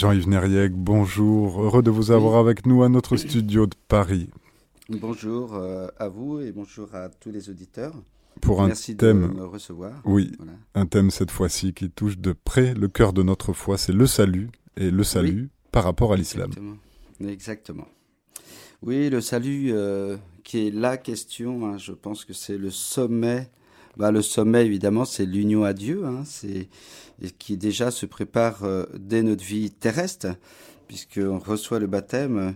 Jean-Yves Nériec, bonjour. Heureux de vous avoir avec nous à notre studio de Paris. Bonjour euh, à vous et bonjour à tous les auditeurs. Pour un Merci thème, de me recevoir. oui, Voilà. un thème cette fois-ci qui touche de près le cœur de notre foi, c'est le salut et le salut par rapport à l'islam. Exactement. Exactement. Oui, le salut euh, qui est la question, hein, je pense que c'est le sommet. Bah, le sommet, évidemment, c'est l'union à Dieu, hein, qui déjà se prépare euh, dès notre vie terrestre, puisqu'on reçoit le baptême, euh,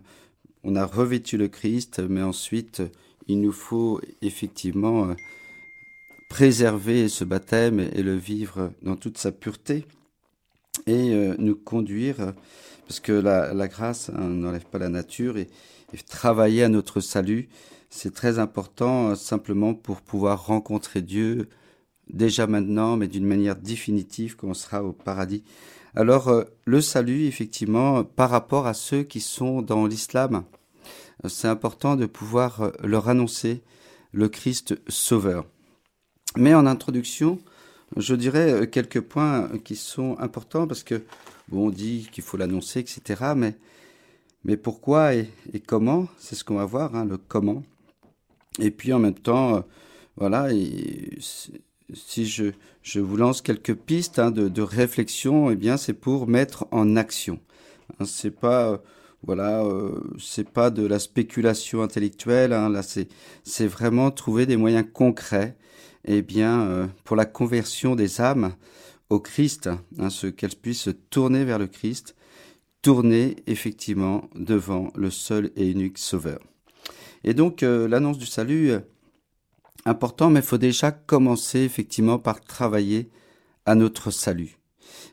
on a revêtu le Christ, mais ensuite, il nous faut effectivement euh, préserver ce baptême et le vivre dans toute sa pureté et nous conduire, parce que la, grâce hein, n'enlève pas la nature, et travailler à notre salut, c'est très important euh, simplement pour pouvoir rencontrer Dieu déjà maintenant, mais d'une manière définitive quand on sera au paradis. Alors euh, le salut, effectivement, par rapport à ceux qui sont dans l'islam, euh, c'est important de pouvoir leur annoncer le Christ sauveur. Mais en introduction, je dirais quelques points qui sont importants parce que bon, on dit qu'il faut l'annoncer, etc. Mais mais pourquoi et, et comment C'est ce qu'on va voir, hein, le comment. Et puis en même temps, euh, voilà, si- je, je vous lance quelques pistes hein, de, réflexion, eh bien c'est pour mettre en action. Hein, c'est pas euh, voilà, euh, c'est pas de la spéculation intellectuelle. Hein, là, c'est vraiment trouver des moyens concrets, eh bien pour la conversion des âmes au Christ, hein, ce qu'elles puissent se tourner vers le Christ, tourner effectivement devant le seul et unique Sauveur. Et donc euh, l'annonce du salut, euh, important, mais il faut déjà commencer effectivement par travailler à notre salut.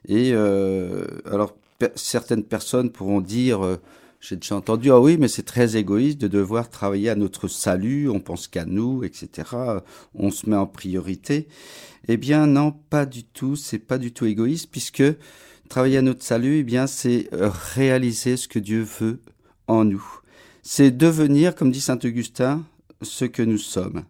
Et euh, alors certaines personnes pourront dire, euh, j'ai déjà entendu, ah oui, mais c'est très égoïste de devoir travailler à notre salut, on pense qu'à nous, etc. On se met en priorité. Eh bien non, pas du tout, c'est pas du tout égoïste, puisque travailler à notre salut, eh bien c'est euh, réaliser ce que Dieu veut en nous. C'est devenir, comme dit saint Augustin, ce que nous sommes.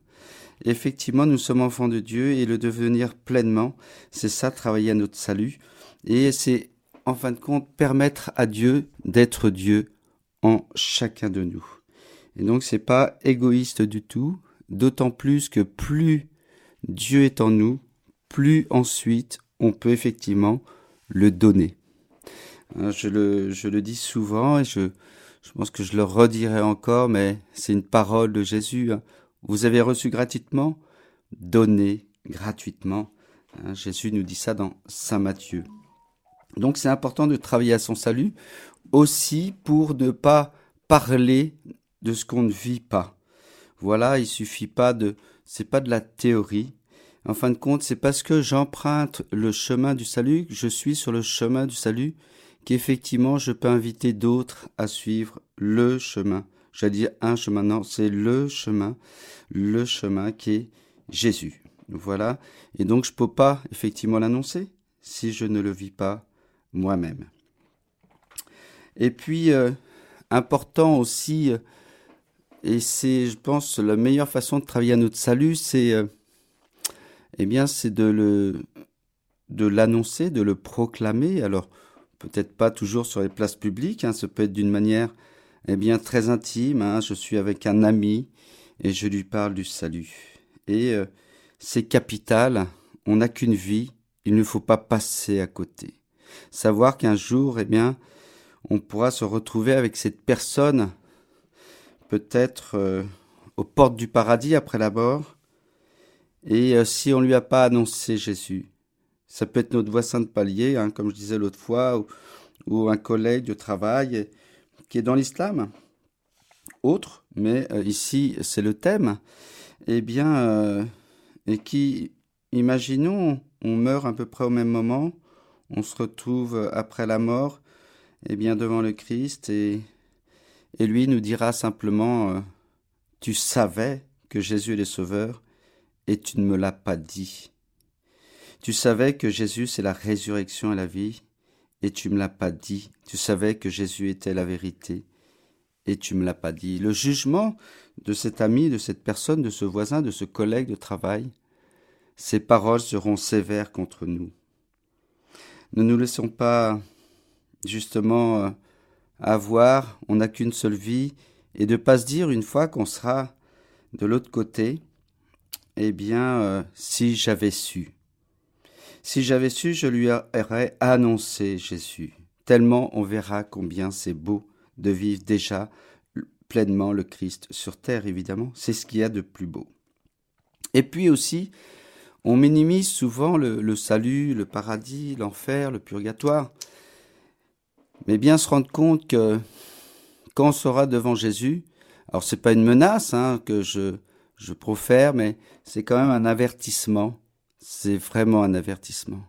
Effectivement, nous sommes enfants de Dieu et le devenir pleinement, c'est ça, travailler à notre salut. Et c'est, en fin de compte, permettre à Dieu d'être Dieu en chacun de nous. Et donc, c'est pas égoïste du tout, d'autant plus que plus Dieu est en nous, plus ensuite on peut effectivement le donner. Hein, Je le, je le dis souvent et je, je pense que je le redirai encore, mais c'est une parole de Jésus. hein. Vous avez reçu gratuitement, donnez gratuitement. Hein, Jésus nous dit ça dans Saint Matthieu. Donc c'est important de travailler à son salut, aussi pour ne pas parler de ce qu'on ne vit pas. Voilà, il suffit pas de, c'est pas de la théorie. En fin de compte, c'est parce que j'emprunte le chemin du salut, je suis sur le chemin du salut, qu'effectivement je peux inviter d'autres à suivre le chemin. J'allais dire un chemin, non, c'est le chemin, le chemin qui est Jésus. Voilà. Et donc je peux pas effectivement l'annoncer si je ne le vis pas moi-même. Et puis, euh, important aussi, euh, et c'est, je pense, la meilleure façon de travailler à notre salut, c'est, euh, eh bien, c'est de de l'annoncer, de le proclamer. Alors, peut-être pas toujours sur les places publiques, hein, ça peut être d'une manière, eh bien, très intime. hein. je suis avec un ami et je lui parle du salut. Et euh, c'est capital. On n'a qu'une vie. Il ne faut pas passer à côté. Savoir qu'un jour, eh bien, on pourra se retrouver avec cette personne, peut-être euh, aux portes du paradis après la mort. Et euh, si on lui a pas annoncé Jésus, ça peut être notre voisin de palier, hein, comme je disais l'autre fois, ou, un collègue de travail qui est dans l'islam. Autre, mais euh, ici c'est le thème. Eh bien, euh, et qui, imaginons, on meurt à peu près au même moment, on se retrouve après la mort, eh bien devant le Christ et, et lui nous dira simplement euh, tu savais que Jésus est le sauveur et tu ne me l'as pas dit. Tu savais que Jésus c'est la résurrection et la vie et tu me l'as pas dit. Tu savais que Jésus était la vérité et tu me l'as pas dit. Le jugement de cet ami, de cette personne, de ce voisin, de ce collègue de travail, ces paroles seront sévères contre nous. Ne nous laissons pas justement euh, avoir, on n'a qu'une seule vie, et de pas se dire une fois qu'on sera de l'autre côté, eh bien, euh, si j'avais su. Si j'avais su, je lui aurais annoncé Jésus. Tellement on verra combien c'est beau de vivre déjà pleinement le Christ sur terre, évidemment. C'est ce qu'il y a de plus beau. Et puis aussi, on minimise souvent le, salut, le paradis, l'enfer, le purgatoire. Mais bien se rendre compte que quand on sera devant Jésus, alors c'est pas une menace hein, que je, je profère, mais c'est quand même un avertissement. C'est vraiment un avertissement.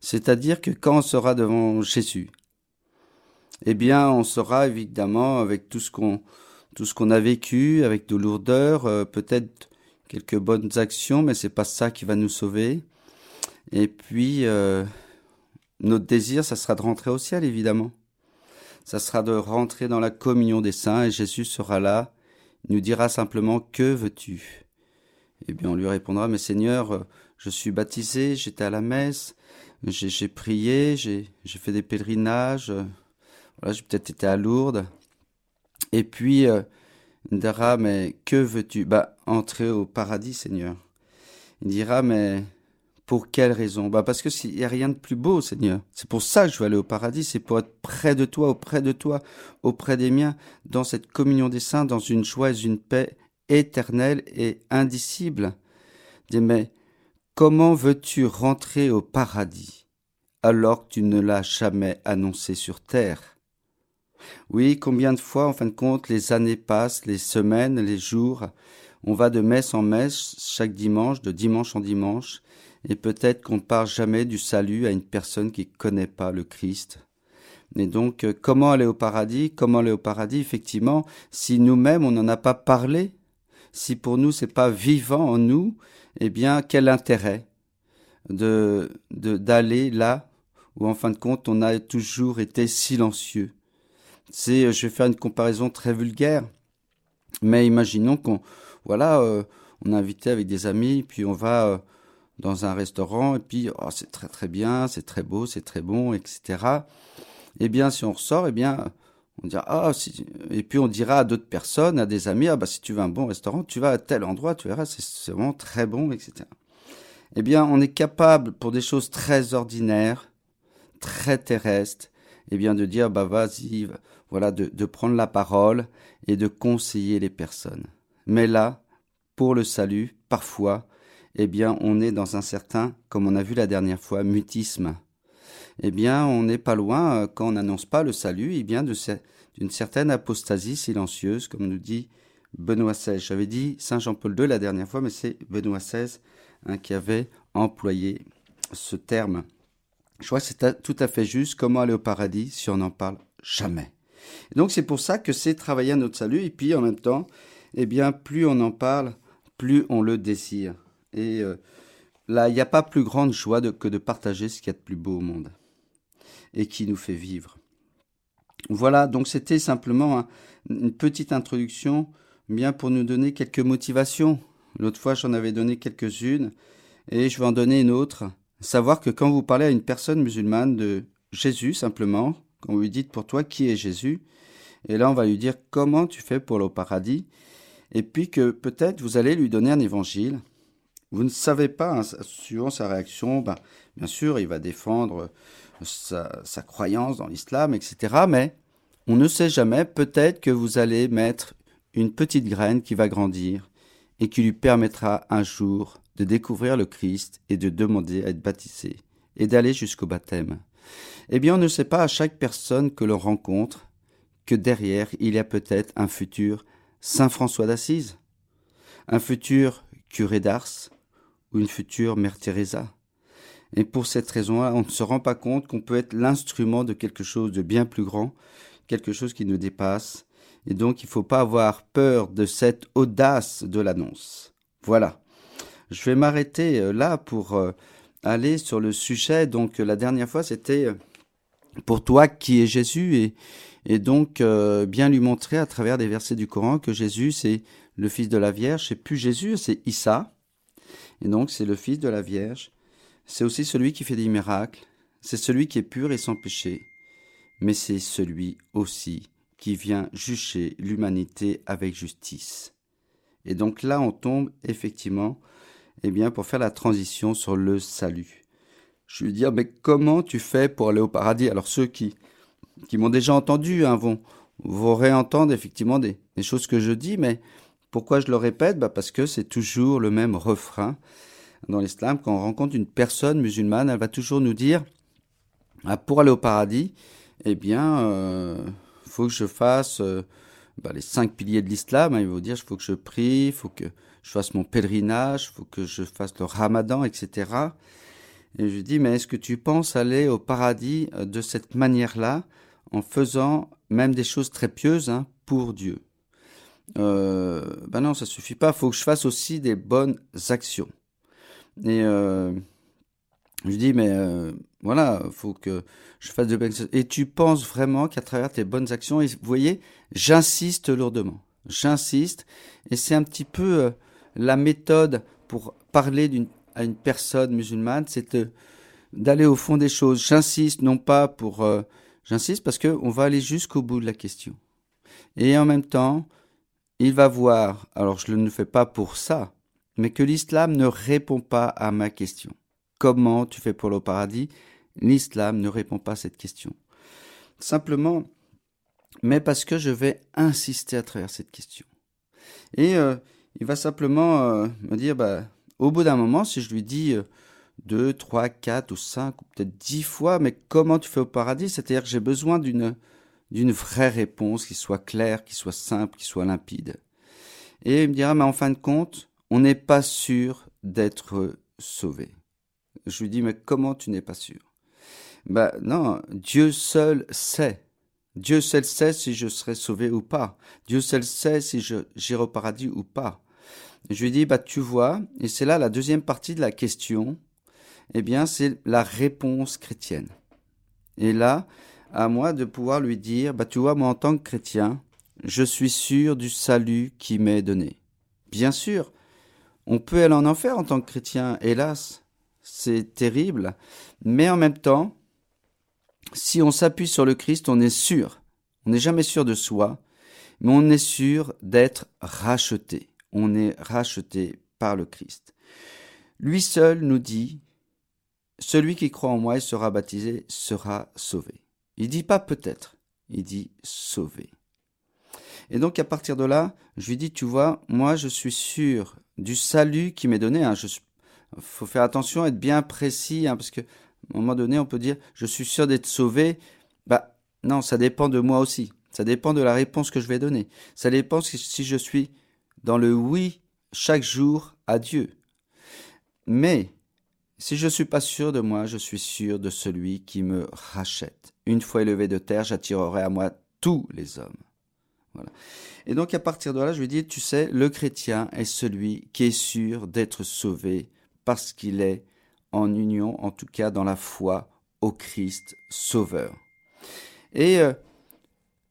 C'est-à-dire que quand on sera devant Jésus, eh bien, on sera évidemment avec tout ce qu'on tout ce qu'on a vécu, avec de lourdeurs, euh, peut-être quelques bonnes actions, mais c'est pas ça qui va nous sauver. Et puis, euh, notre désir, ça sera de rentrer au ciel, évidemment. Ça sera de rentrer dans la communion des saints, et Jésus sera là, nous dira simplement Que veux-tu? Eh bien, on lui répondra Mais Seigneur, je suis baptisé, j'étais à la messe, j'ai prié, j'ai fait des pèlerinages, voilà, j'ai peut-être été à Lourdes. Et puis, euh, il dira, mais que veux-tu? Bah, entrer au paradis, Seigneur. Il dira, mais pour quelle raison? Bah, parce que n'y a rien de plus beau, Seigneur. C'est pour ça que je veux aller au paradis, c'est pour être près de toi, auprès de toi, auprès des miens, dans cette communion des saints, dans une joie et une paix éternelle et indicible. Dis, mais comment veux-tu rentrer au paradis alors que tu ne l'as jamais annoncé sur terre? Oui, combien de fois, en fin de compte, les années passent, les semaines, les jours, on va de messe en messe chaque dimanche, de dimanche en dimanche, et peut-être qu'on ne parle jamais du salut à une personne qui ne connaît pas le Christ. Et donc, euh, comment aller au paradis? Comment aller au paradis Effectivement, si nous-mêmes on n'en a pas parlé, si pour nous c'est pas vivant en nous, eh bien, quel intérêt de d'aller là où en fin de compte on a toujours été silencieux? C'est, euh, je vais faire une comparaison très vulgaire, mais imaginons qu'on, voilà, euh, on est invité avec des amis, puis on va euh, dans un restaurant, et puis oh, c'est très très bien, c'est très beau, c'est très bon, etc. Eh bien, si on ressort, eh bien, on dira ah, et puis on dira à d'autres personnes, à des amis, ah bah si tu veux un bon restaurant, tu vas à tel endroit, tu verras, c'est vraiment très bon, etc. Eh bien, on est capable pour des choses très ordinaires, très terrestres, eh bien de dire bah vas-y, voilà, de, de prendre la parole et de conseiller les personnes. Mais là, pour le salut, parfois, eh bien, on est dans un certain, comme on a vu la dernière fois, mutisme. Eh bien, on n'est pas loin, euh, quand on n'annonce pas le salut, eh bien, d'une certaine apostasie silencieuse, comme nous dit Benoît XVI. J'avais dit Saint Jean-Paul II la dernière fois, mais c'est Benoît XVI hein, qui avait employé ce terme. Je crois que c'est tout à fait juste. Comment aller au paradis si on n'en parle jamais donc c'est pour ça que c'est travailler à notre salut et puis en même temps, eh bien plus on en parle, plus on le désire. Et euh, là, il n'y a pas plus grande joie que de partager ce qu'il y a de plus beau au monde et qui nous fait vivre. Voilà, donc c'était simplement une petite introduction, bien pour nous donner quelques motivations. L'autre fois, j'en avais donné quelques-unes et je vais en donner une autre. Savoir que quand vous parlez à une personne musulmane de Jésus simplement, on lui dit pour toi qui est Jésus. Et là, on va lui dire comment tu fais pour au paradis? Et puis que peut-être vous allez lui donner un évangile. Vous ne savez pas, hein, suivant sa réaction, ben, bien sûr, il va défendre sa, croyance dans l'islam, etc. Mais on ne sait jamais, peut-être que vous allez mettre une petite graine qui va grandir et qui lui permettra un jour de découvrir le Christ et de demander à être baptisé et d'aller jusqu'au baptême. Eh bien, on ne sait pas à chaque personne que l'on rencontre que derrière il y a peut-être un futur Saint François d'Assise, un futur curé d'Ars ou une future Mère Teresa. Et pour cette raison-là, on ne se rend pas compte qu'on peut être l'instrument de quelque chose de bien plus grand, quelque chose qui nous dépasse. Et donc, il ne faut pas avoir peur de cette audace de l'annonce. Voilà. Je vais m'arrêter euh, là pour euh, aller sur le sujet. Donc, la dernière fois, c'était euh, pour toi qui est Jésus et, et donc euh, bien lui montrer à travers des versets du Coran que Jésus c'est le fils de la Vierge, c'est plus Jésus, c'est Issa. Et donc c'est le fils de la Vierge. C'est aussi celui qui fait des miracles, c'est celui qui est pur et sans péché. mais c'est celui aussi qui vient juger l'humanité avec justice. Et donc là, on tombe effectivement, eh bien, pour faire la transition sur le salut. Je lui dire, mais comment tu fais pour aller au paradis? Alors ceux qui, qui m'ont déjà entendu hein, vont, vont réentendre effectivement des, des, choses que je dis, mais pourquoi je le répète? Bah Parce que c'est toujours le même refrain dans l'islam. Quand on rencontre une personne musulmane, elle va toujours nous dire, ah, pour aller au paradis, eh bien, euh, faut que je fasse euh, bah, les cinq piliers de l'islam. Hein, il va dire, faut que je prie, faut que je fasse mon pèlerinage, faut que je fasse le ramadan, etc. Et je lui dis, mais est-ce que tu penses aller au paradis euh, de cette manière-là, en faisant même des choses très pieuses hein, pour Dieu? Ben non, ça suffit pas. Faut que je fasse aussi des bonnes actions. Et euh, je dis, mais euh, voilà, faut que je fasse de bonnes actions. Et tu penses vraiment qu'à travers tes bonnes actions, et vous voyez, j'insiste lourdement. J'insiste. Et c'est un petit peu euh, la méthode pour parler à une personne musulmane, c'est d'aller au fond des choses. J'insiste, non pas pour... Euh, j'insiste parce qu'on va aller jusqu'au bout de la question. Et en même temps, il va voir, alors je ne le fais pas pour ça, mais que l'islam ne répond pas à ma question. Comment tu fais pour le paradis? L'islam ne répond pas à cette question. Simplement, mais parce que je vais insister à travers cette question. Et euh, il va simplement euh, me dire, bah, au bout d'un moment, si je lui dis euh, deux, trois, quatre ou cinq ou peut-être dix fois, mais comment tu fais au paradis? C'est-à-dire que j'ai besoin d'une d'une vraie réponse qui soit claire, qui soit simple, qui soit limpide. Et il me dira, mais en fin de compte, on n'est pas sûr d'être sauvé. Je lui dis, mais comment tu n'es pas sûr? Ben non, Dieu seul sait. Dieu seul sait si je serai sauvé ou pas. Dieu seul sait si j'irai au paradis ou pas. Je lui dis, bah, tu vois, et c'est là la deuxième partie de la question, eh bien, c'est la réponse chrétienne. Et là, à moi de pouvoir lui dire, bah, tu vois, moi, en tant que chrétien, je suis sûr du salut qui m'est donné. Bien sûr, on peut aller en enfer en tant que chrétien, hélas, c'est terrible, mais en même temps, si on s'appuie sur le Christ, on est sûr, on n'est jamais sûr de soi, mais on est sûr d'être racheté on est racheté par le Christ. Lui seul nous dit, celui qui croit en moi et sera baptisé sera sauvé. Il dit pas peut-être, il dit sauvé. Et donc à partir de là, je lui dis, tu vois, moi je suis sûr du salut qui m'est donné. Il hein. faut faire attention, être bien précis, hein, parce que à un moment donné, on peut dire, je suis sûr d'être sauvé. Bah non, ça dépend de moi aussi. Ça dépend de la réponse que je vais donner. Ça dépend si je suis dans le oui chaque jour à Dieu. Mais si je ne suis pas sûr de moi, je suis sûr de celui qui me rachète. Une fois élevé de terre, j'attirerai à moi tous les hommes. Et donc à partir de là, je lui dis, tu sais, le chrétien est celui qui est sûr d'être sauvé parce qu'il est en union, en tout cas dans la foi au Christ Sauveur. Et euh,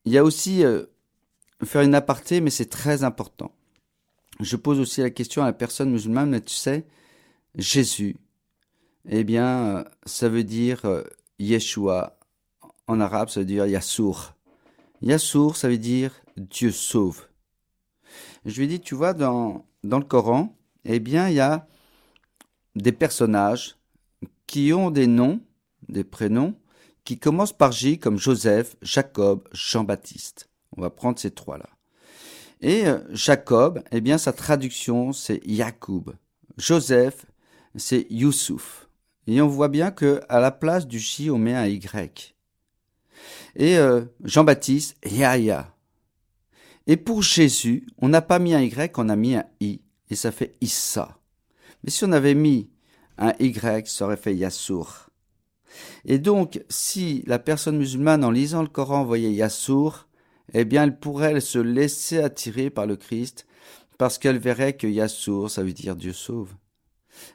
il y a aussi euh, faire une aparté, mais c'est très important je pose aussi la question à la personne musulmane, tu sais, Jésus, eh bien, euh, ça veut dire Yeshua. En arabe, ça veut dire Yassour. Yassour, ça veut dire Dieu sauve. Je lui dis, tu vois, dans, dans le Coran, eh bien, il y a des personnages qui ont des noms, des prénoms, qui commencent par J comme Joseph, Jacob, Jean-Baptiste. On va prendre ces trois-là. Et euh, Jacob, eh bien, sa traduction, c'est Yacoub. Joseph, c'est Youssouf. Et on voit bien que à la place du J, on met un Y. Et euh, Jean-Baptiste, Yahya. Et pour Jésus, on n'a pas mis un Y, on a mis un I. Et ça fait Issa. Mais si on avait mis un Y, ça aurait fait Yassour. Et donc, si la personne musulmane, en lisant le Coran, voyait Yassour, eh bien elle pourrait se laisser attirer par le Christ parce qu'elle verrait que Yassour, ça veut dire Dieu sauve.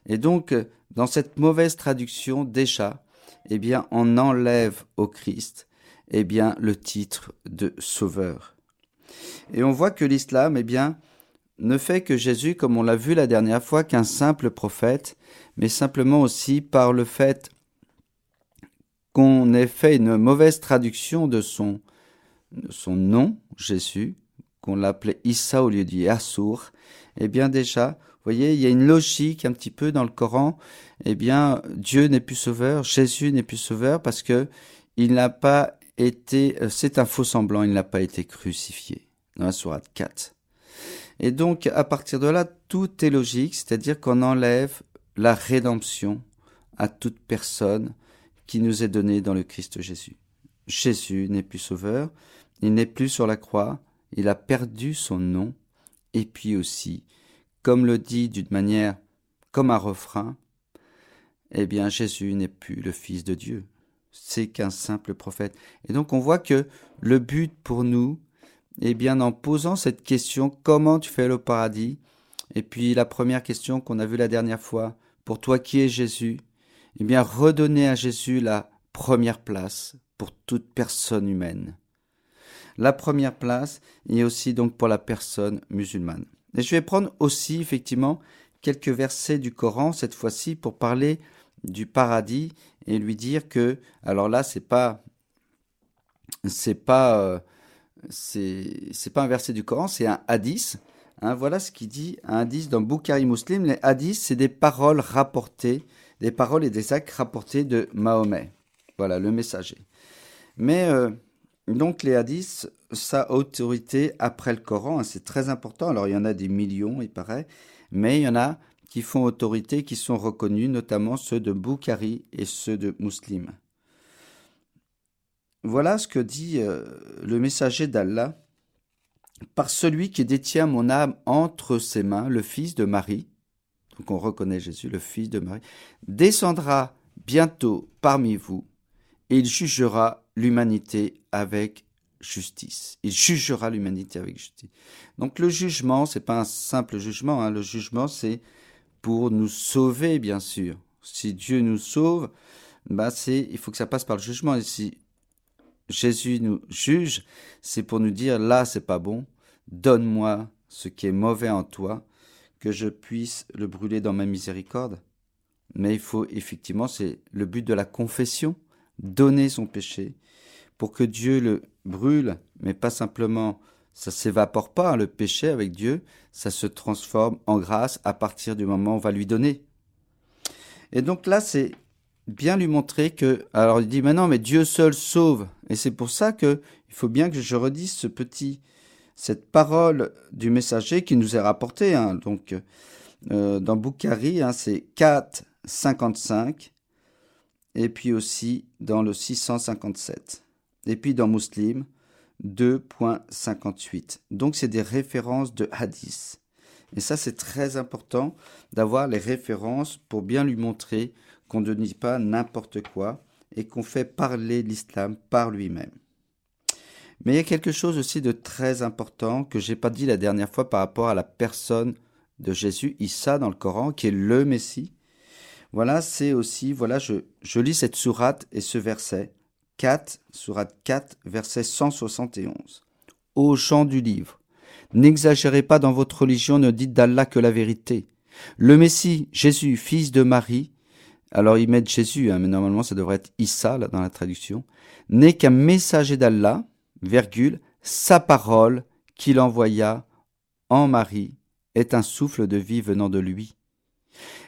Et donc, dans cette mauvaise traduction, déjà, eh bien, on enlève au Christ, eh bien, le titre de sauveur. Et on voit que l'islam, eh bien, ne fait que Jésus, comme on l'a vu la dernière fois, qu'un simple prophète, mais simplement aussi par le fait qu'on ait fait une mauvaise traduction de son, son nom, Jésus, qu'on l'appelait Issa au lieu d'Yassour, eh bien déjà, vous voyez, il y a une logique un petit peu dans le Coran. Eh bien, Dieu n'est plus sauveur, Jésus n'est plus sauveur parce que il n'a pas euh, c'est un faux semblant, il n'a pas été crucifié dans la sourate 4. Et donc, à partir de là, tout est logique, c'est-à-dire qu'on enlève la rédemption à toute personne qui nous est donnée dans le Christ Jésus. Jésus n'est plus sauveur, il n'est plus sur la croix, il a perdu son nom, et puis aussi, comme le dit d'une manière comme un refrain, eh bien Jésus n'est plus le Fils de Dieu, c'est qu'un simple prophète. Et donc on voit que le but pour nous, eh bien en posant cette question, comment tu fais le paradis? Et puis la première question qu'on a vue la dernière fois, pour toi qui es Jésus Eh bien redonner à Jésus la première place pour toute personne humaine. La première place et aussi donc pour la personne musulmane. Et je vais prendre aussi effectivement quelques versets du Coran cette fois-ci pour parler du paradis et lui dire que alors là c'est pas c'est pas euh, c'est pas un verset du Coran c'est un hadith hein, voilà ce qu'il dit un hadith dans Bukhari Muslim les hadiths c'est des paroles rapportées des paroles et des actes rapportés de Mahomet voilà le messager mais euh, donc les hadiths sa autorité après le Coran. Hein, c'est très important. Alors il y en a des millions, il paraît, mais il y en a qui font autorité, qui sont reconnus, notamment ceux de Bukhari et ceux de Muslim. Voilà ce que dit euh, le messager d'Allah. Par celui qui détient mon âme entre ses mains, le fils de Marie, donc on reconnaît Jésus, le fils de Marie, descendra bientôt parmi vous, et il jugera l'humanité avec justice. Il jugera l'humanité avec justice. Donc le jugement, c'est pas un simple jugement. Hein. Le jugement, c'est pour nous sauver, bien sûr. Si Dieu nous sauve, bah c'est, il faut que ça passe par le jugement. Et si Jésus nous juge, c'est pour nous dire là, c'est pas bon. Donne-moi ce qui est mauvais en toi, que je puisse le brûler dans ma miséricorde. Mais il faut effectivement, c'est le but de la confession, donner son péché pour que Dieu le brûle, mais pas simplement, ça s'évapore pas, hein, le péché avec Dieu, ça se transforme en grâce à partir du moment où on va lui donner. Et donc là, c'est bien lui montrer que, alors il dit, mais non, mais Dieu seul sauve. Et c'est pour ça que il faut bien que je redise ce petit, cette parole du messager qui nous est rapportée, hein, donc, euh, dans Boukhari, hein, c'est 4, 55, et puis aussi dans le 657. Et puis dans Muslim, 2.58. Donc c'est des références de hadith. Et ça c'est très important d'avoir les références pour bien lui montrer qu'on ne dit pas n'importe quoi et qu'on fait parler l'islam par lui-même. Mais il y a quelque chose aussi de très important que j'ai pas dit la dernière fois par rapport à la personne de Jésus, Issa dans le Coran, qui est le Messie. Voilà, c'est aussi, voilà, je, je lis cette sourate et ce verset. 4, sourate 4, verset 171. Ô gens du livre, n'exagérez pas dans votre religion, ne dites d'Allah que la vérité. Le Messie, Jésus, fils de Marie, alors ils mettent Jésus, hein, mais normalement ça devrait être Issa là, dans la traduction, n'est qu'un messager d'Allah, virgule, sa parole qu'il envoya en Marie est un souffle de vie venant de lui.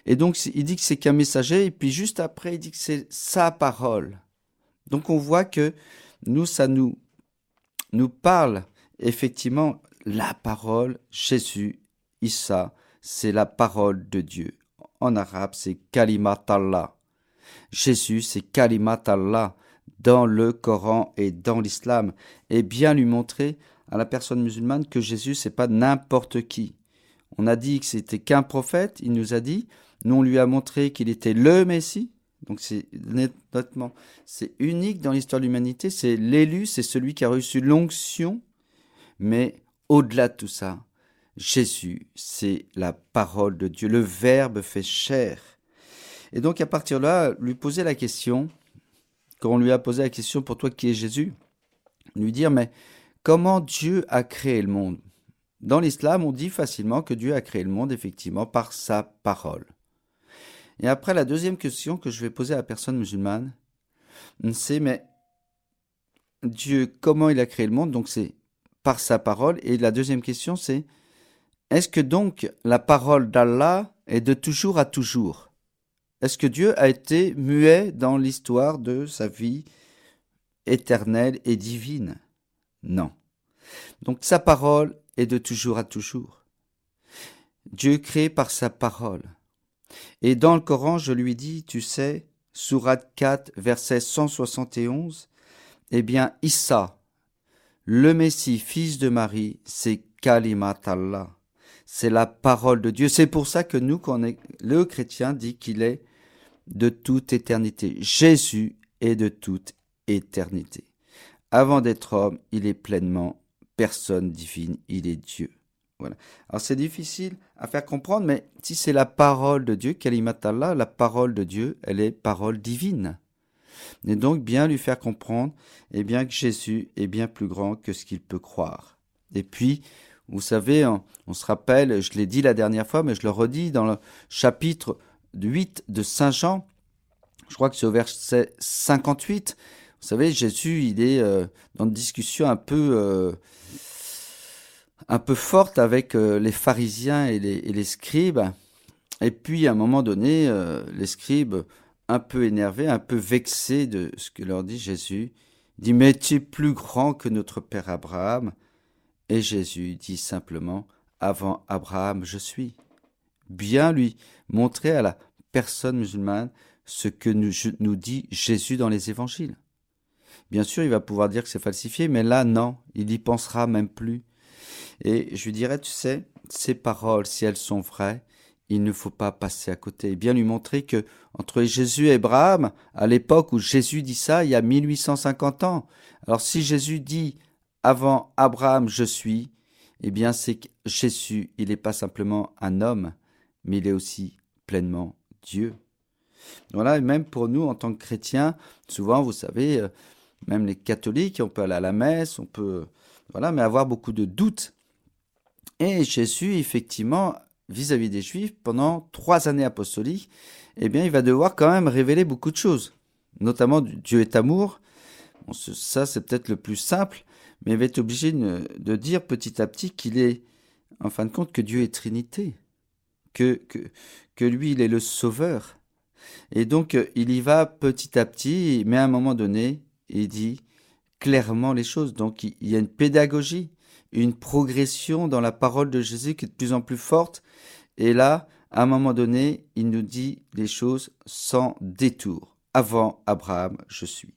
Et donc il dit que c'est qu'un messager, et puis juste après il dit que c'est sa parole. Donc on voit que nous, ça nous, nous parle effectivement la parole, Jésus, Issa, c'est la parole de Dieu. En arabe, c'est Kalimat Allah. Jésus, c'est Kalimat Allah dans le Coran et dans l'islam. Et bien lui montrer à la personne musulmane que Jésus, c'est pas n'importe qui. On a dit que c'était qu'un prophète, il nous a dit, nous on lui a montré qu'il était le Messie, donc c'est unique dans l'histoire de l'humanité. C'est l'élu, c'est celui qui a reçu l'onction. Mais au-delà de tout ça, Jésus, c'est la parole de Dieu. Le Verbe fait chair. Et donc à partir de là, lui poser la question, quand on lui a posé la question pour toi qui es Jésus, lui dire mais comment Dieu a créé le monde? Dans l'islam, on dit facilement que Dieu a créé le monde effectivement par sa parole. Et après, la deuxième question que je vais poser à la personne musulmane, c'est mais Dieu, comment il a créé le monde? Donc c'est par sa parole. Et la deuxième question, c'est est-ce que donc la parole d'Allah est de toujours à toujours? Est-ce que Dieu a été muet dans l'histoire de sa vie éternelle et divine? Non. Donc sa parole est de toujours à toujours. Dieu crée par sa parole. Et dans le Coran, je lui dis, tu sais, Surat 4, verset 171, eh bien, Issa, le Messie, fils de Marie, c'est Kalimat Allah. C'est la parole de Dieu. C'est pour ça que nous, est, le chrétien dit qu'il est de toute éternité. Jésus est de toute éternité. Avant d'être homme, il est pleinement personne divine, il est Dieu. Alors c'est difficile à faire comprendre, mais si c'est la parole de Dieu, Kalimat Allah, la parole de Dieu, elle est parole divine. Et donc bien lui faire comprendre, et bien que Jésus est bien plus grand que ce qu'il peut croire. Et puis, vous savez, on, se rappelle, je l'ai dit la dernière fois, mais je le redis dans le chapitre 8 de Saint Jean, je crois que c'est au verset 58, vous savez, Jésus, il est euh, dans une discussion un peu, euh, un peu forte avec euh, les pharisiens et les, scribes. Et puis, à un moment donné, les scribes un peu énervé, un peu vexé de ce que leur dit Jésus, dit Mais tu es plus grand que notre père Abraham. Et Jésus dit simplement Avant Abraham, je suis. Bien lui montrer à la personne musulmane ce que nous, nous dit Jésus dans les évangiles. Bien sûr, il va pouvoir dire que c'est falsifié, mais là, non, il y pensera même plus. Et je lui dirais, tu sais, ces paroles, si elles sont vraies, il ne faut pas passer à côté. Et bien lui montrer que entre Jésus et Abraham, à l'époque où Jésus dit ça, il y a 1850 ans. Alors si Jésus dit avant Abraham je suis, eh bien c'est que Jésus, il n'est pas simplement un homme, mais il est aussi pleinement Dieu. Voilà, et même pour nous en tant que chrétiens, souvent vous savez, euh, même les catholiques, on peut aller à la messe, on peut, voilà, mais avoir beaucoup de doutes. Et Jésus, effectivement, vis-à-vis des Juifs pendant trois années apostoliques, eh bien, il va devoir quand même révéler beaucoup de choses, notamment Dieu est amour. ça, c'est peut-être le plus simple, mais il va être obligé de, dire petit à petit qu'il est, en fin de compte, que Dieu est Trinité, que, que, que lui, il est le Sauveur. Et donc, il y va petit à petit, mais à un moment donné, il dit clairement les choses. Donc, il y a une pédagogie une progression dans la parole de Jésus qui est de plus en plus forte. Et là, à un moment donné, il nous dit les choses sans détour. Avant Abraham, je suis.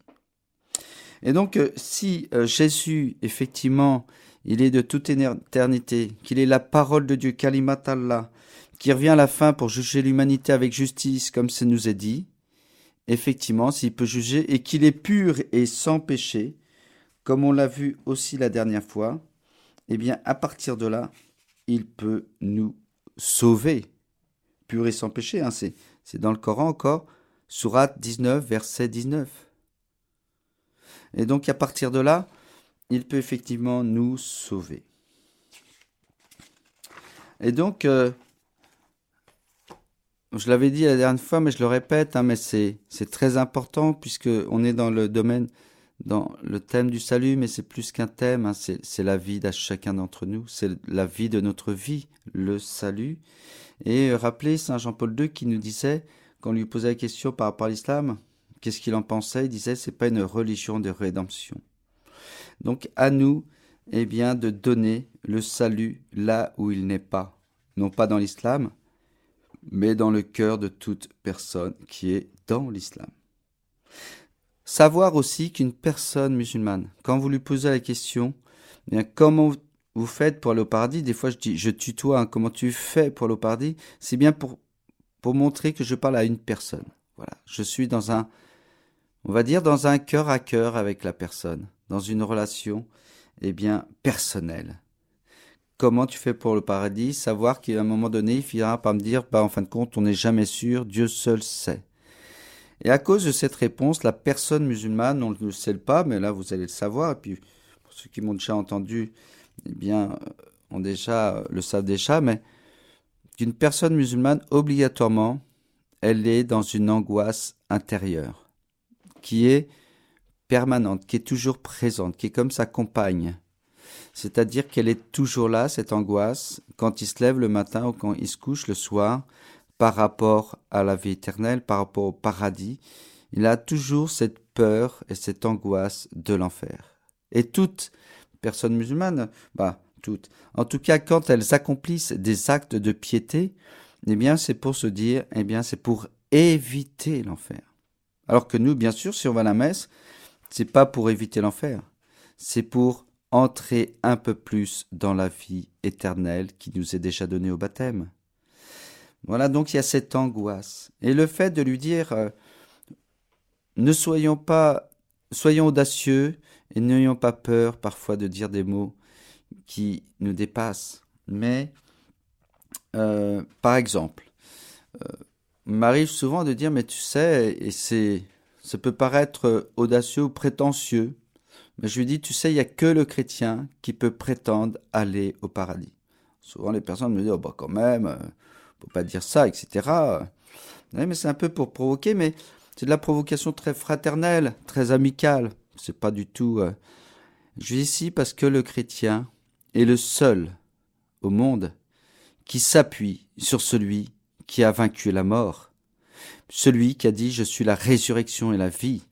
Et donc, euh, si euh, Jésus, effectivement, il est de toute éternité, qu'il est la parole de Dieu, Kalimat Allah, qui revient à la fin pour juger l'humanité avec justice, comme ça nous est dit, effectivement, s'il peut juger, et qu'il est pur et sans péché, comme on l'a vu aussi la dernière fois, eh bien, à partir de là, il peut nous sauver, pur et sans péché. Hein, c'est, dans le Coran encore, Surat 19, verset 19. Et donc, à partir de là, il peut effectivement nous sauver. Et donc, euh, je l'avais dit la dernière fois, mais je le répète, hein, mais c'est, c'est très important puisque on est dans le domaine dans le thème du salut, mais c'est plus qu'un thème, hein, c'est la vie de chacun d'entre nous, c'est la vie de notre vie, le salut. Et euh, rappelez Saint Jean-Paul II qui nous disait, quand on lui posait la question par rapport à l'islam, qu'est-ce qu'il en pensait, il disait c'est pas une religion de rédemption. Donc à nous, eh bien, de donner le salut là où il n'est pas, non pas dans l'islam, mais dans le cœur de toute personne qui est dans l'islam. Savoir aussi qu'une personne musulmane, quand vous lui posez la question, eh bien, comment vous faites pour aller au paradis Des fois, je dis, je tutoie, hein, comment tu fais pour aller au paradis C'est bien pour, pour montrer que je parle à une personne. Voilà, je suis dans un, on va dire, dans un cœur à cœur avec la personne, dans une relation, eh bien, personnelle. Comment tu fais pour le paradis Savoir qu'à un moment donné, il finira par me dire, bah, en fin de compte, on n'est jamais sûr, Dieu seul sait. Et à cause de cette réponse, la personne musulmane, on ne le sait pas, mais là vous allez le savoir, et puis pour ceux qui m'ont déjà entendu, eh bien, euh, on déjà, euh, le savent déjà, mais qu'une personne musulmane, obligatoirement, elle est dans une angoisse intérieure, qui est permanente, qui est toujours présente, qui est comme sa compagne. C'est-à-dire qu'elle est toujours là, cette angoisse, quand il se lève le matin ou quand il se couche le soir, par rapport à la vie éternelle, par rapport au paradis. Il a toujours cette peur et cette angoisse de l'enfer. Et toute personne musulmane, bah, toutes, en tout cas quand elles accomplissent des actes de piété, eh bien c'est pour se dire, eh bien c'est pour éviter l'enfer. Alors que nous, bien sûr, si on va à la messe, c'est pas pour éviter l'enfer, c'est pour entrer un peu plus dans la vie éternelle qui nous est déjà donnée au baptême. Voilà, donc il y a cette angoisse. Et le fait de lui dire, euh, ne soyons pas, soyons audacieux et n'ayons pas peur parfois de dire des mots qui nous dépassent. Mais, euh, par exemple, euh, m'arrive souvent de dire, mais tu sais, et c'est, ça peut paraître audacieux ou prétentieux, mais je lui dis, tu sais, il n'y a que le chrétien qui peut prétendre aller au paradis. Souvent, les personnes me disent, oh, bah, quand même, euh, faut pas dire ça, etc. mais c'est un peu pour provoquer, mais c'est de la provocation très fraternelle, très amicale. C'est pas du tout. Euh, je vis ici parce que le chrétien est le seul au monde qui s'appuie sur celui qui a vaincu la mort, celui qui a dit je suis la résurrection et la vie.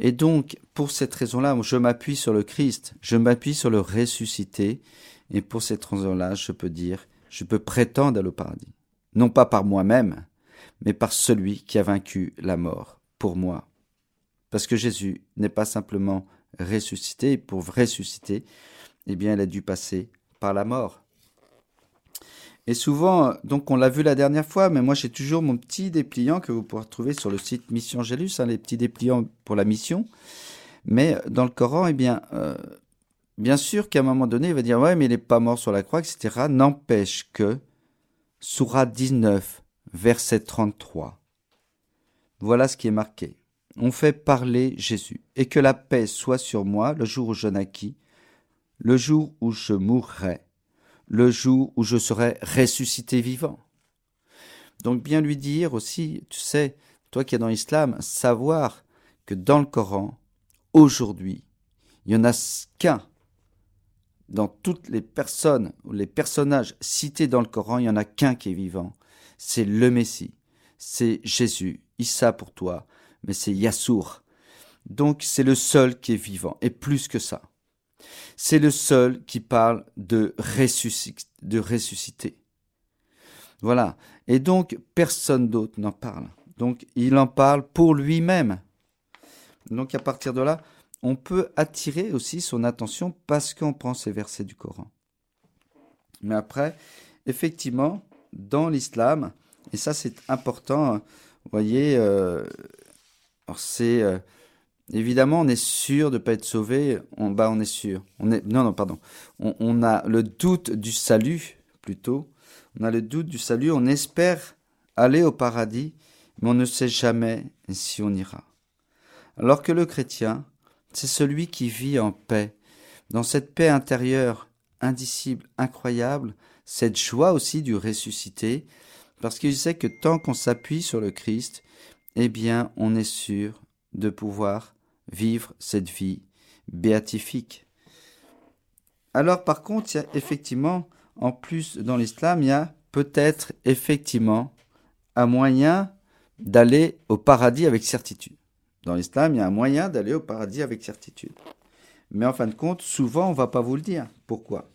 Et donc, pour cette raison-là, je m'appuie sur le Christ, je m'appuie sur le ressuscité, et pour cette raison-là, je peux dire, je peux prétendre à le paradis. Non pas par moi-même, mais par celui qui a vaincu la mort pour moi. Parce que Jésus n'est pas simplement ressuscité, pour ressusciter, eh bien, il a dû passer par la mort. Et souvent, donc on l'a vu la dernière fois, mais moi j'ai toujours mon petit dépliant que vous pourrez trouver sur le site Mission Gélus, hein, les petits dépliants pour la mission. Mais dans le Coran, eh bien, euh, bien sûr qu'à un moment donné, il va dire ouais, mais il n'est pas mort sur la croix, etc. N'empêche que Surah 19, verset 33. Voilà ce qui est marqué. On fait parler Jésus, et que la paix soit sur moi le jour où je naquis, le jour où je mourrai, le jour où je serai ressuscité vivant. Donc bien lui dire aussi, tu sais, toi qui es dans l'islam, savoir que dans le Coran, aujourd'hui, il n'y en a qu'un. Dans toutes les personnes ou les personnages cités dans le Coran, il n'y en a qu'un qui est vivant c'est le Messie, c'est Jésus, Issa pour toi, mais c'est Yassour. Donc c'est le seul qui est vivant, et plus que ça. C'est le seul qui parle de, de ressusciter. Voilà. Et donc personne d'autre n'en parle. Donc il en parle pour lui-même. Donc à partir de là, on peut attirer aussi son attention parce qu'on prend ces versets du Coran. Mais après, effectivement, dans l'islam. Et ça, c'est important. Vous voyez, euh, c'est euh, évidemment, on est sûr de ne pas être sauvé. On, bah, on est sûr. Non, non, pardon. On, on, a le doute du salut, plutôt. On a le doute du salut. On espère aller au paradis, mais on ne sait jamais si on ira. Alors que le chrétien, c'est celui qui vit en paix, dans cette paix intérieure indicible, incroyable, cette joie aussi du ressuscité, parce qu'il sait que tant qu'on s'appuie sur le Christ, eh bien, on est sûr de pouvoir vivre cette vie béatifique. Alors, par contre, il y a effectivement, en plus dans l'islam, il y a peut-être effectivement un moyen d'aller au paradis avec certitude. Dans l'islam, il y a un moyen d'aller au paradis avec certitude. Mais en fin de compte, souvent, on ne va pas vous le dire. Pourquoi?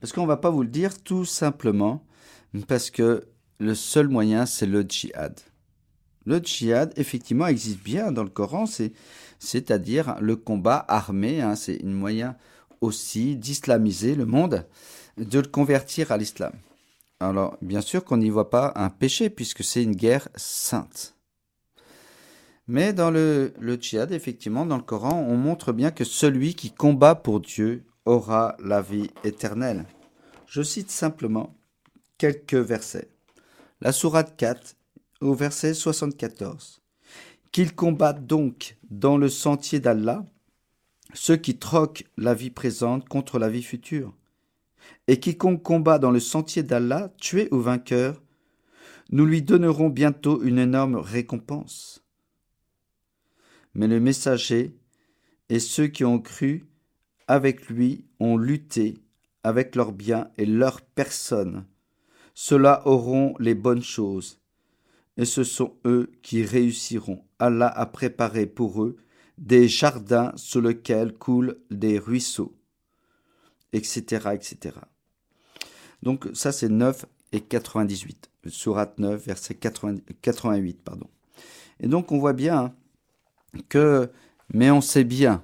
Parce qu'on ne va pas vous le dire tout simplement parce que le seul moyen, c'est le djihad. Le djihad, effectivement, existe bien dans le Coran, c'est-à-dire le combat armé, hein, c'est un moyen aussi d'islamiser le monde, de le convertir à l'islam. Alors, bien sûr qu'on n'y voit pas un péché, puisque c'est une guerre sainte. Mais dans le, le djihad, effectivement, dans le Coran, on montre bien que celui qui combat pour Dieu aura la vie éternelle. Je cite simplement quelques versets. La sourate 4 au verset 74. Qu'ils combattent donc dans le sentier d'Allah ceux qui troquent la vie présente contre la vie future. Et quiconque combat dans le sentier d'Allah, tué ou vainqueur, nous lui donnerons bientôt une énorme récompense. Mais le messager et ceux qui ont cru avec lui ont lutté avec leurs biens et leurs personnes. Ceux-là auront les bonnes choses, et ce sont eux qui réussiront. Allah a préparé pour eux des jardins sous lesquels coulent des ruisseaux, etc., etc. Donc ça c'est 9 et 98, Surat 9, verset 88, pardon. Et donc on voit bien que, mais on sait bien,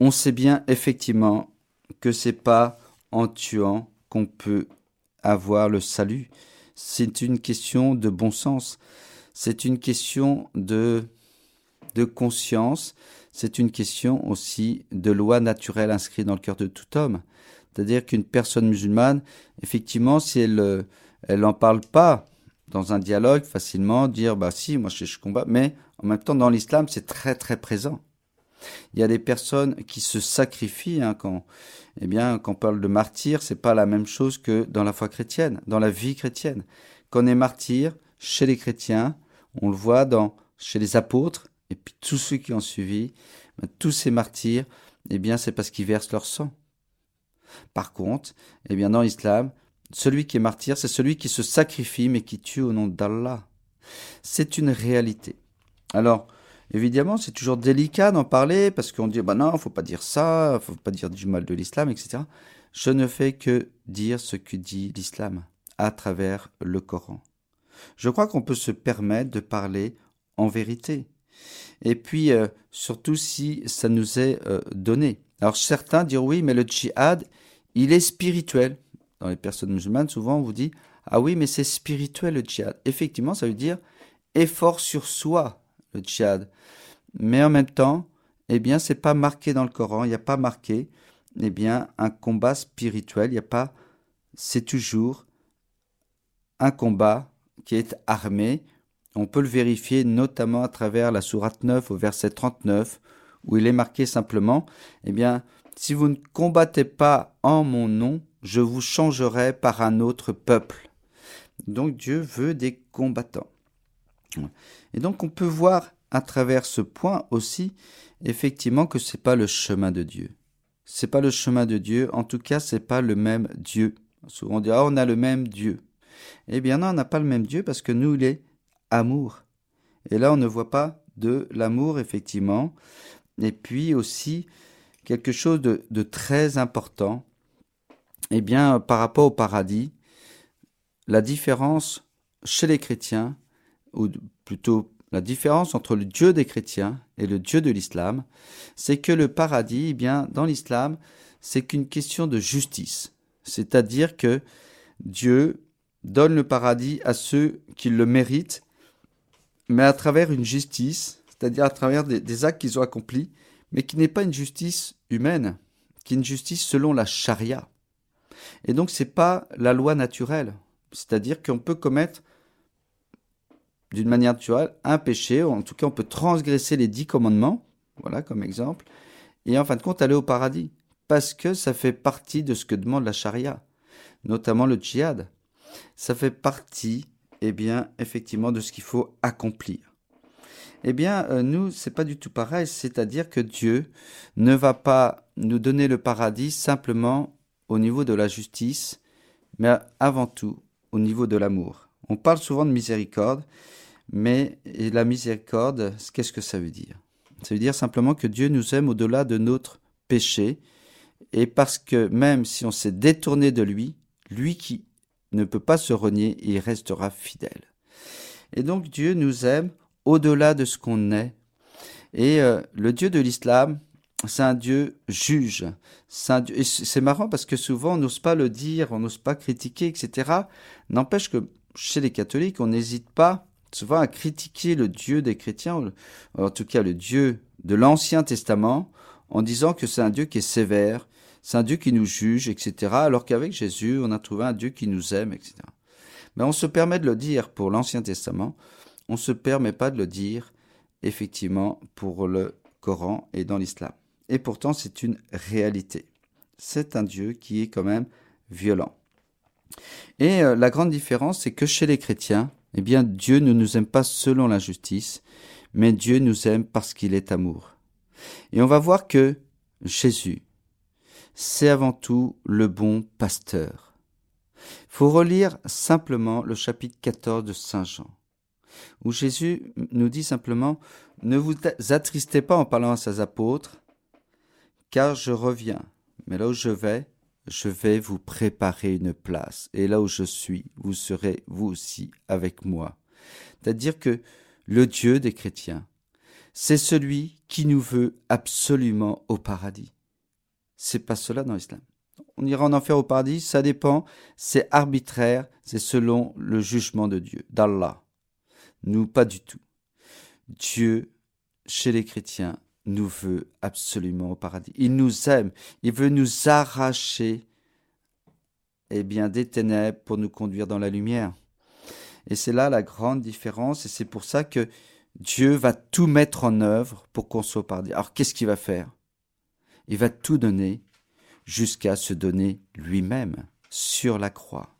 on sait bien effectivement que c'est pas en tuant qu'on peut avoir le salut. C'est une question de bon sens. C'est une question de, de conscience. C'est une question aussi de loi naturelle inscrite dans le cœur de tout homme. C'est-à-dire qu'une personne musulmane, effectivement, si elle, elle n'en parle pas dans un dialogue facilement, dire, bah si, moi je, je combat, mais en même temps, dans l'islam, c'est très très présent. Il y a des personnes qui se sacrifient hein, quand, eh bien, quand on parle de martyr, c'est pas la même chose que dans la foi chrétienne, dans la vie chrétienne. Quand on est martyr chez les chrétiens, on le voit dans chez les apôtres et puis tous ceux qui ont suivi, ben, tous ces martyrs, eh bien, c'est parce qu'ils versent leur sang. Par contre, eh bien, dans l'islam, celui qui est martyr, c'est celui qui se sacrifie mais qui tue au nom d'Allah. C'est une réalité. Alors, Évidemment, c'est toujours délicat d'en parler parce qu'on dit bah non, faut pas dire ça, faut pas dire du mal de l'islam, etc. Je ne fais que dire ce que dit l'islam à travers le Coran. Je crois qu'on peut se permettre de parler en vérité. Et puis, euh, surtout si ça nous est euh, donné. Alors certains diront oui, mais le djihad, il est spirituel. Dans les personnes musulmanes, souvent on vous dit ah oui, mais c'est spirituel le djihad. Effectivement, ça veut dire effort sur soi, le djihad. Mais en même temps, eh bien, c'est pas marqué dans le Coran, il n'y a pas marqué, eh bien, un combat spirituel, il n'y a pas, c'est toujours un combat qui est armé. On peut le vérifier notamment à travers la sourate 9 au verset 39, où il est marqué simplement, eh bien, si vous ne combattez pas en mon nom, je vous changerai par un autre peuple. Donc Dieu veut des combattants. Et donc on peut voir à travers ce point aussi, effectivement, que c'est pas le chemin de Dieu. C'est pas le chemin de Dieu. En tout cas, c'est pas le même Dieu. Souvent on dit ah on a le même Dieu. Eh bien non, on n'a pas le même Dieu parce que nous il est amour. Et là on ne voit pas de l'amour effectivement. Et puis aussi quelque chose de, de très important. Eh bien par rapport au paradis, la différence chez les chrétiens ou plutôt la différence entre le Dieu des chrétiens et le Dieu de l'islam, c'est que le paradis, eh bien, dans l'islam, c'est qu'une question de justice. C'est-à-dire que Dieu donne le paradis à ceux qui le méritent, mais à travers une justice, c'est-à-dire à travers des, actes qu'ils ont accomplis, mais qui n'est pas une justice humaine, qui est une justice selon la charia. Et donc c'est pas la loi naturelle. C'est-à-dire qu'on peut commettre d'une manière naturelle un péché, en tout cas on peut transgresser les dix commandements, voilà comme exemple, et en fin de compte aller au paradis, parce que ça fait partie de ce que demande la charia, notamment le djihad. Ça fait partie, eh bien, effectivement, de ce qu'il faut accomplir. Eh bien, euh, nous, c'est pas du tout pareil, c'est-à-dire que Dieu ne va pas nous donner le paradis simplement au niveau de la justice, mais avant tout au niveau de l'amour. On parle souvent de miséricorde, mais la miséricorde, qu'est-ce que ça veut dire? Ça veut dire simplement que Dieu nous aime au-delà de notre péché, et parce que même si on s'est détourné de lui, lui qui ne peut pas se renier, il restera fidèle. Et donc Dieu nous aime au-delà de ce qu'on est. Et euh, le Dieu de l'islam, c'est un Dieu juge. C'est marrant parce que souvent on n'ose pas le dire, on n'ose pas critiquer, etc. N'empêche que chez les catholiques, on n'hésite pas souvent à critiquer le Dieu des chrétiens, en tout cas le Dieu de l'Ancien Testament, en disant que c'est un Dieu qui est sévère, c'est un Dieu qui nous juge, etc. Alors qu'avec Jésus, on a trouvé un Dieu qui nous aime, etc. Mais on se permet de le dire pour l'Ancien Testament, on ne se permet pas de le dire effectivement pour le Coran et dans l'islam. Et pourtant, c'est une réalité. C'est un Dieu qui est quand même violent. Et euh, la grande différence, c'est que chez les chrétiens, eh bien Dieu ne nous aime pas selon la justice, mais Dieu nous aime parce qu'il est amour. Et on va voir que Jésus, c'est avant tout le bon pasteur. Faut relire simplement le chapitre 14 de Saint Jean, où Jésus nous dit simplement, ne vous attristez pas en parlant à ses apôtres, car je reviens. Mais là où je vais, je vais vous préparer une place. Et là où je suis, vous serez vous aussi avec moi. C'est-à-dire que le Dieu des chrétiens, c'est celui qui nous veut absolument au paradis. C'est pas cela dans l'islam. On ira en enfer au paradis, ça dépend, c'est arbitraire, c'est selon le jugement de Dieu, d'Allah. Nous, pas du tout. Dieu, chez les chrétiens, nous veut absolument au paradis. Il nous aime, il veut nous arracher eh bien, des ténèbres pour nous conduire dans la lumière. Et c'est là la grande différence, et c'est pour ça que Dieu va tout mettre en œuvre pour qu'on soit au paradis. Alors qu'est-ce qu'il va faire? Il va tout donner jusqu'à se donner lui-même sur la croix.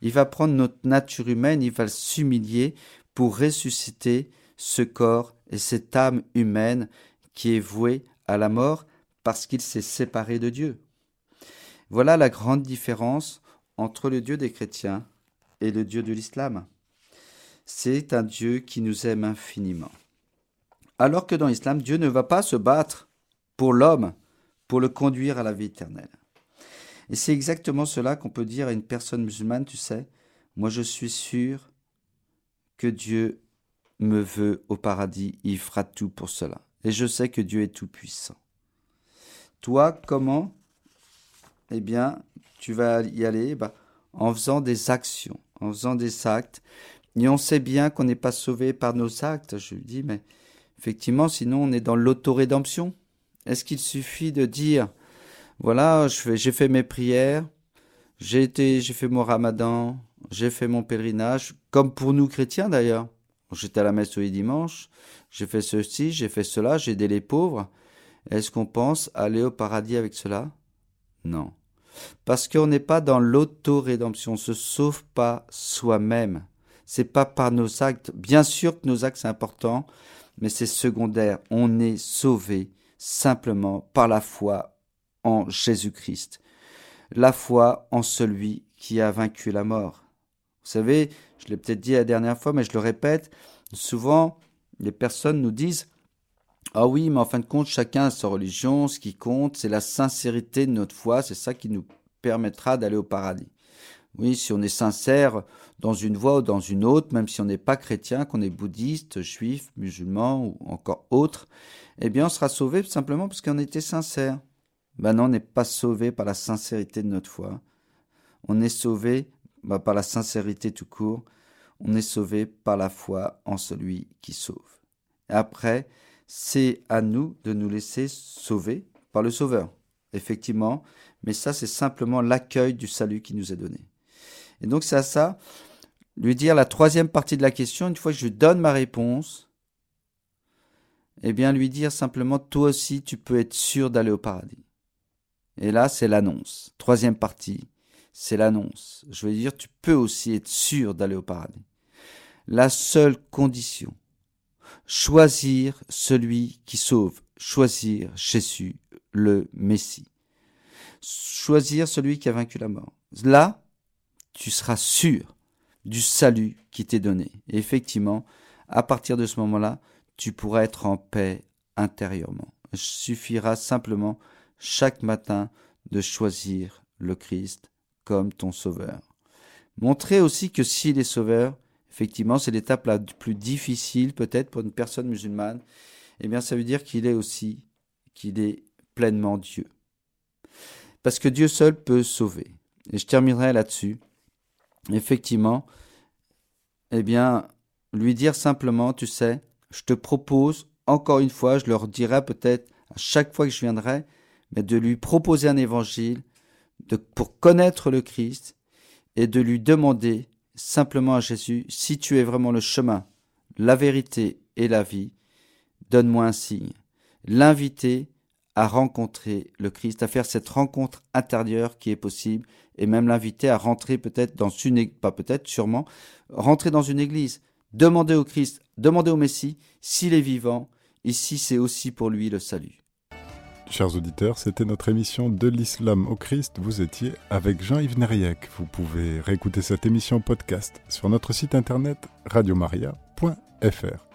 Il va prendre notre nature humaine, il va s'humilier pour ressusciter ce corps et cette âme humaine qui est vouée à la mort parce qu'il s'est séparé de Dieu. Voilà la grande différence entre le Dieu des chrétiens et le Dieu de l'islam. C'est un Dieu qui nous aime infiniment. Alors que dans l'islam, Dieu ne va pas se battre pour l'homme, pour le conduire à la vie éternelle. Et c'est exactement cela qu'on peut dire à une personne musulmane, tu sais, moi je suis sûr que Dieu me veut au paradis, il fera tout pour cela. Et je sais que Dieu est tout-puissant. Toi, comment? Eh bien, tu vas y aller bah, en faisant des actions, en faisant des actes. Et on sait bien qu'on n'est pas sauvé par nos actes. Je lui dis, mais effectivement, sinon on est dans l'autorédemption. Est-ce qu'il suffit de dire, voilà, j'ai fait mes prières, j'ai été, j'ai fait mon ramadan, j'ai fait mon pèlerinage, comme pour nous chrétiens d'ailleurs. J'étais à la messe tous les dimanches, j'ai fait ceci, j'ai fait cela, j'ai aidé les pauvres. Est-ce qu'on pense aller au paradis avec cela? Non. Parce qu'on n'est pas dans l'auto-rédemption, on se sauve pas soi-même. C'est pas par nos actes. Bien sûr que nos actes c'est important, mais c'est secondaire. On est sauvé simplement par la foi en Jésus-Christ. La foi en celui qui a vaincu la mort. Vous savez, je l'ai peut-être dit la dernière fois, mais je le répète, souvent les personnes nous disent Ah oui, mais en fin de compte, chacun a sa religion, ce qui compte, c'est la sincérité de notre foi, c'est ça qui nous permettra d'aller au paradis. Oui, si on est sincère dans une voie ou dans une autre, même si on n'est pas chrétien, qu'on est bouddhiste, juif, musulman ou encore autre, eh bien on sera sauvé simplement parce qu'on était sincère. Ben non, on n'est pas sauvé par la sincérité de notre foi. On est sauvé bah, par la sincérité tout court. On est sauvé par la foi en celui qui sauve. Après, c'est à nous de nous laisser sauver par le Sauveur. Effectivement, mais ça c'est simplement l'accueil du salut qui nous est donné. Et donc c'est à ça, lui dire la troisième partie de la question, une fois que je donne ma réponse, eh bien lui dire simplement, toi aussi tu peux être sûr d'aller au paradis. Et là c'est l'annonce. Troisième partie, c'est l'annonce. Je veux dire, tu peux aussi être sûr d'aller au paradis. La seule condition, choisir celui qui sauve, choisir Jésus, le Messie. Choisir celui qui a vaincu la mort. Là, tu seras sûr du salut qui t'est donné. Effectivement, à partir de ce moment-là, tu pourras être en paix intérieurement. Il suffira simplement chaque matin de choisir le Christ comme ton sauveur. Montrer aussi que s'il est sauveur, effectivement, c'est l'étape la plus difficile peut-être pour une personne musulmane, eh bien ça veut dire qu'il est aussi, qu'il est pleinement Dieu. Parce que Dieu seul peut sauver. Et je terminerai là-dessus effectivement, eh bien, lui dire simplement, tu sais, je te propose, encore une fois, je leur dirai peut-être à chaque fois que je viendrai, mais de lui proposer un évangile pour connaître le Christ et de lui demander simplement à Jésus, si tu es vraiment le chemin, la vérité et la vie, donne-moi un signe. L'inviter à rencontrer le Christ, à faire cette rencontre intérieure qui est possible, et même l'inviter à rentrer peut-être dans une, pas peut-être, sûrement, rentrer dans une église. Demandez au Christ, demandez au Messie s'il est vivant, ici c'est aussi pour lui le salut. Chers auditeurs, c'était notre émission de l'islam au Christ. Vous étiez avec Jean-Yves Neriec. Vous pouvez réécouter cette émission podcast sur notre site internet radiomaria.fr.